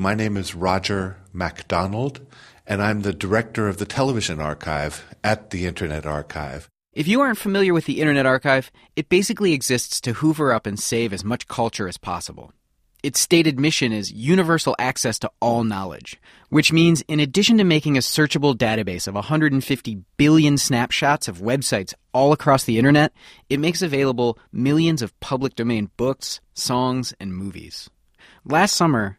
My name is Roger MacDonald, and I'm the director of the television archive at the Internet Archive. If you aren't familiar with the Internet Archive, it basically exists to hoover up and save as much culture as possible. Its stated mission is universal access to all knowledge, which means in addition to making a searchable database of 150 billion snapshots of websites all across the internet, it makes available millions of public domain books, songs, and movies. Last summer,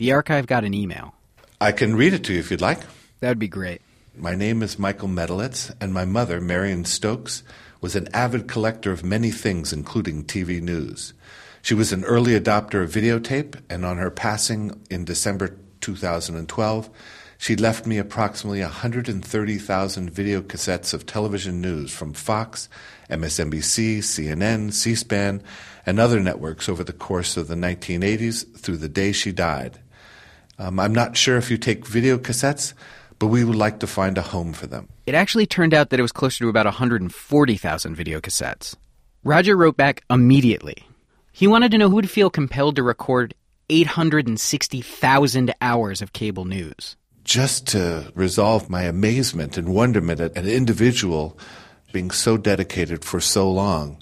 the archive got an email. I can read it to you if you'd like. That would be great. My name is Michael Metelits, and my mother, Marion Stokes, was an avid collector of many things, including TV news. She was an early adopter of videotape, and on her passing in December 2012, she left me approximately 130,000 video cassettes of television news from Fox, MSNBC, CNN, C SPAN, and other networks over the course of the 1980s through the day she died. Um, I'm not sure if you take video cassettes, but we would like to find a home for them. It actually turned out that it was closer to about 140,000 video cassettes. Roger wrote back immediately. He wanted to know who would feel compelled to record 860,000 hours of cable news. Just to resolve my amazement and wonderment at an individual being so dedicated for so long.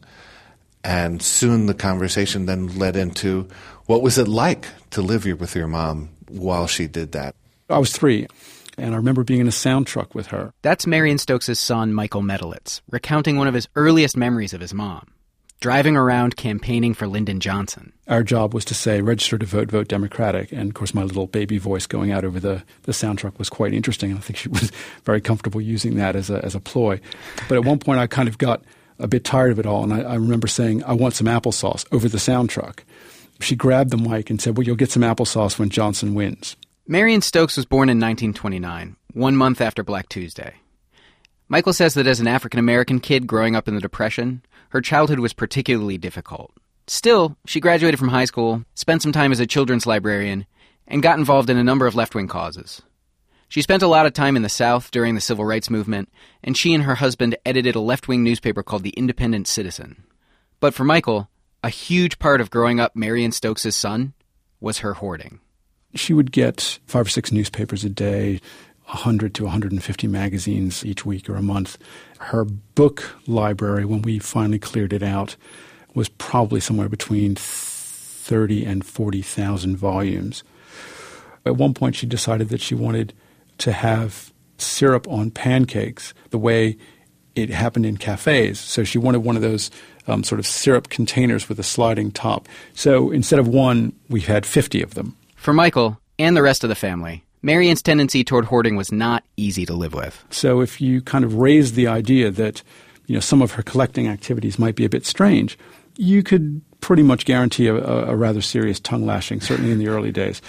And soon the conversation then led into what was it like to live here with your mom while she did that? I was three, and I remember being in a sound truck with her. That's Marion Stokes' son, Michael Metelits, recounting one of his earliest memories of his mom driving around campaigning for Lyndon Johnson. Our job was to say, register to vote, vote Democratic. And of course, my little baby voice going out over the, the sound truck was quite interesting. And I think she was very comfortable using that as a, as a ploy. But at one point, I kind of got a bit tired of it all. And I, I remember saying, I want some applesauce over the sound truck. She grabbed the mic and said, Well, you'll get some applesauce when Johnson wins. Marion Stokes was born in 1929, one month after Black Tuesday. Michael says that as an African American kid growing up in the Depression, her childhood was particularly difficult. Still, she graduated from high school, spent some time as a children's librarian, and got involved in a number of left wing causes. She spent a lot of time in the South during the Civil Rights Movement, and she and her husband edited a left wing newspaper called the Independent Citizen. But for Michael, a huge part of growing up Marion Stokes' son was her hoarding. She would get five or six newspapers a day, 100 to 150 magazines each week or a month. Her book library, when we finally cleared it out, was probably somewhere between 30 and 40,000 volumes. At one point, she decided that she wanted to have syrup on pancakes the way it happened in cafes. So she wanted one of those um, sort of syrup containers with a sliding top. So instead of one, we had 50 of them. For Michael and the rest of the family, Marion's tendency toward hoarding was not easy to live with. So if you kind of raised the idea that you know some of her collecting activities might be a bit strange, you could pretty much guarantee a, a, rather serious tongue lashing. Certainly in the early days,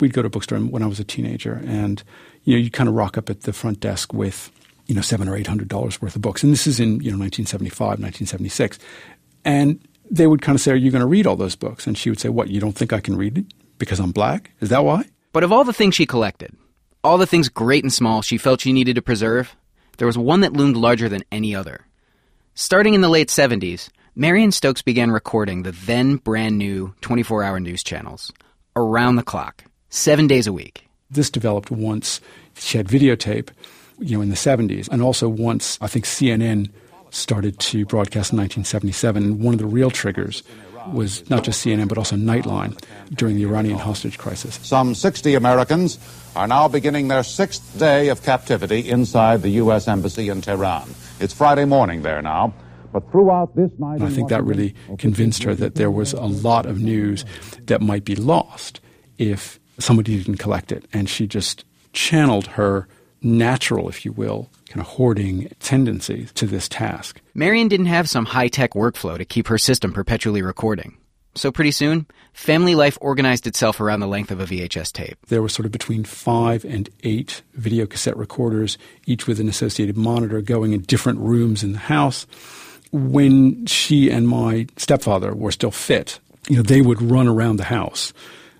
we'd go to a bookstore when I was a teenager, and you know you'd kind of rock up at the front desk with you know seven or eight hundred dollars worth of books, and this is in you know 1975, 1976, and they would kind of say, "Are you going to read all those books?" And she would say, "What? You don't think I can read it because I'm black? Is that why?" But of all the things she collected, all the things great and small she felt she needed to preserve, there was one that loomed larger than any other. Starting in the late 70s, Marion Stokes began recording the then brand new 24 hour news channels around the clock, seven days a week. This developed once she had videotape, you know, in the 70s, and also once I think CNN started to broadcast in 1977. One of the real triggers was not just CNN but also Nightline during the Iranian hostage crisis. Some 60 Americans are now beginning their sixth day of captivity inside the U.S. Embassy in Tehran. It's Friday morning there now. But throughout this night, I think that really convinced her that there was a lot of news that might be lost if somebody didn't collect it. And she just channeled her natural, if you will, kind of hoarding tendency to this task. Marion didn't have some high tech workflow to keep her system perpetually recording. So pretty soon, family life organized itself around the length of a VHS tape. There were sort of between five and eight video cassette recorders, each with an associated monitor going in different rooms in the house. When she and my stepfather were still fit, you know, they would run around the house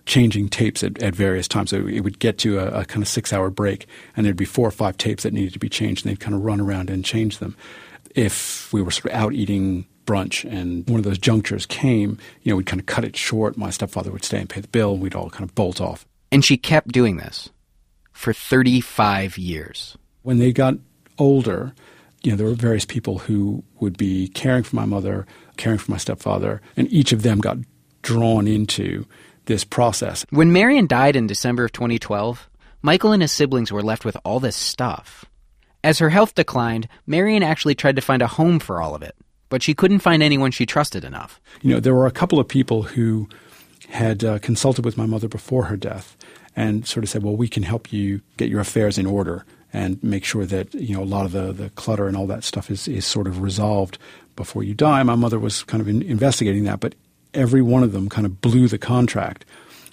changing tapes at, at various times. So it would get to a, a kind of six hour break, and there'd be four or five tapes that needed to be changed, and they'd kind of run around and change them. If we were sort of out eating brunch and one of those junctures came, you know, we'd kind of cut it short. My stepfather would stay and pay the bill, and we'd all kind of bolt off. And she kept doing this for 35 years. When they got older, you know, there were various people who would be caring for my mother, caring for my stepfather, and each of them got drawn into this process. When Marion died in December of 2012, Michael and his siblings were left with all this stuff. As her health declined, Marion actually tried to find a home for all of it, but she couldn't find anyone she trusted enough. You know, there were a couple of people who had uh, consulted with my mother before her death and sort of said, well, we can help you get your affairs in order and make sure that, you know, a lot of the, the clutter and all that stuff is, is sort of resolved before you die. My mother was kind of in, investigating that, but every one of them kind of blew the contract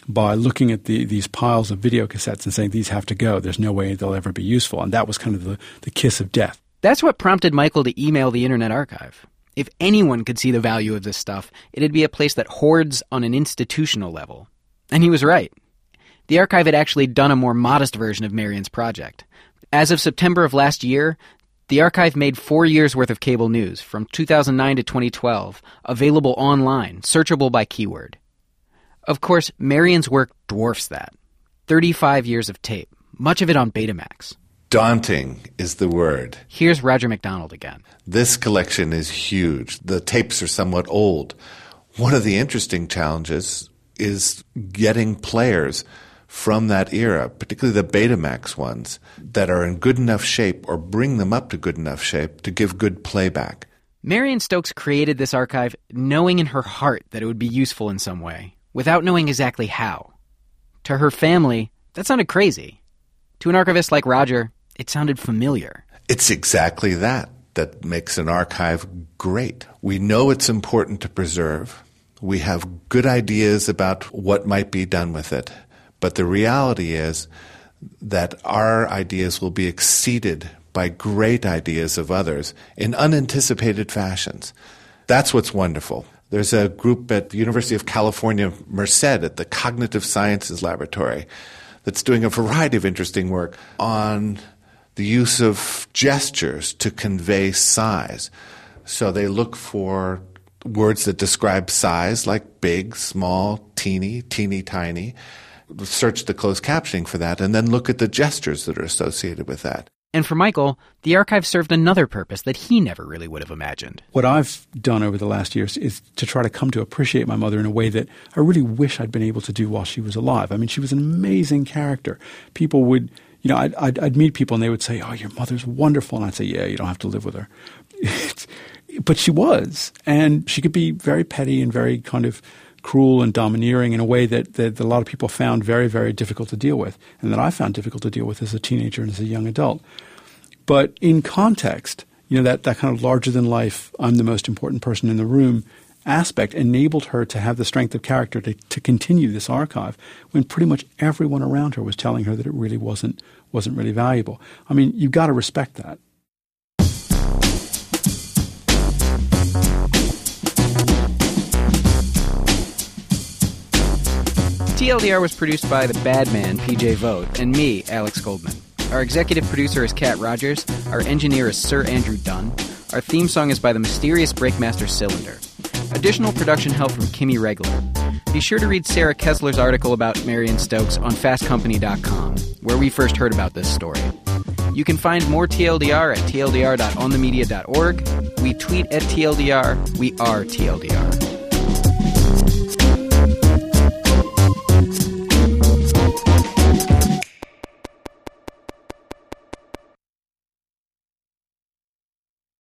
by looking at the, these piles of video cassettes and saying these have to go. There's no way they'll ever be useful. And that was kind of the, the kiss of death. That's what prompted Michael to email the Internet Archive. If anyone could see the value of this stuff, it'd be a place that hoards on an institutional level. And he was right. The archive had actually done a more modest version of Marion's project. As of September of last year, the archive made four years worth of cable news from 2009 to 2012, available online, searchable by keyword. Of course, Marion's work dwarfs that 35 years of tape, much of it on Betamax. Daunting is the word. Here's Roger McDonald again. This collection is huge. The tapes are somewhat old. One of the interesting challenges is getting players from that era, particularly the Betamax ones, that are in good enough shape or bring them up to good enough shape to give good playback. Marion Stokes created this archive knowing in her heart that it would be useful in some way, without knowing exactly how. To her family, that sounded crazy. To an archivist like Roger, it sounded familiar. It's exactly that that makes an archive great. We know it's important to preserve. We have good ideas about what might be done with it. But the reality is that our ideas will be exceeded by great ideas of others in unanticipated fashions. That's what's wonderful. There's a group at the University of California, Merced, at the Cognitive Sciences Laboratory, that's doing a variety of interesting work on the use of gestures to convey size. So they look for words that describe size, like big, small, teeny, teeny tiny. Search the closed captioning for that, and then look at the gestures that are associated with that. And for Michael, the archive served another purpose that he never really would have imagined. What I've done over the last years is to try to come to appreciate my mother in a way that I really wish I'd been able to do while she was alive. I mean, she was an amazing character. People would, you know, I'd, I'd, I'd meet people and they would say, Oh, your mother's wonderful. And I'd say, Yeah, you don't have to live with her. but she was. And she could be very petty and very kind of cruel and domineering in a way that, that a lot of people found very, very difficult to deal with, and that I found difficult to deal with as a teenager and as a young adult. But in context, you know, that, that kind of larger than life, I'm the most important person in the room aspect enabled her to have the strength of character to, to continue this archive when pretty much everyone around her was telling her that it really wasn't wasn't really valuable. I mean, you've got to respect that. TLDR was produced by the bad man, PJ Vogt, and me, Alex Goldman. Our executive producer is Kat Rogers. Our engineer is Sir Andrew Dunn. Our theme song is by the mysterious Breakmaster Cylinder. Additional production help from Kimmy Regler. Be sure to read Sarah Kessler's article about Marion Stokes on fastcompany.com, where we first heard about this story. You can find more TLDR at tldr.onthemedia.org. We tweet at TLDR. We are TLDR.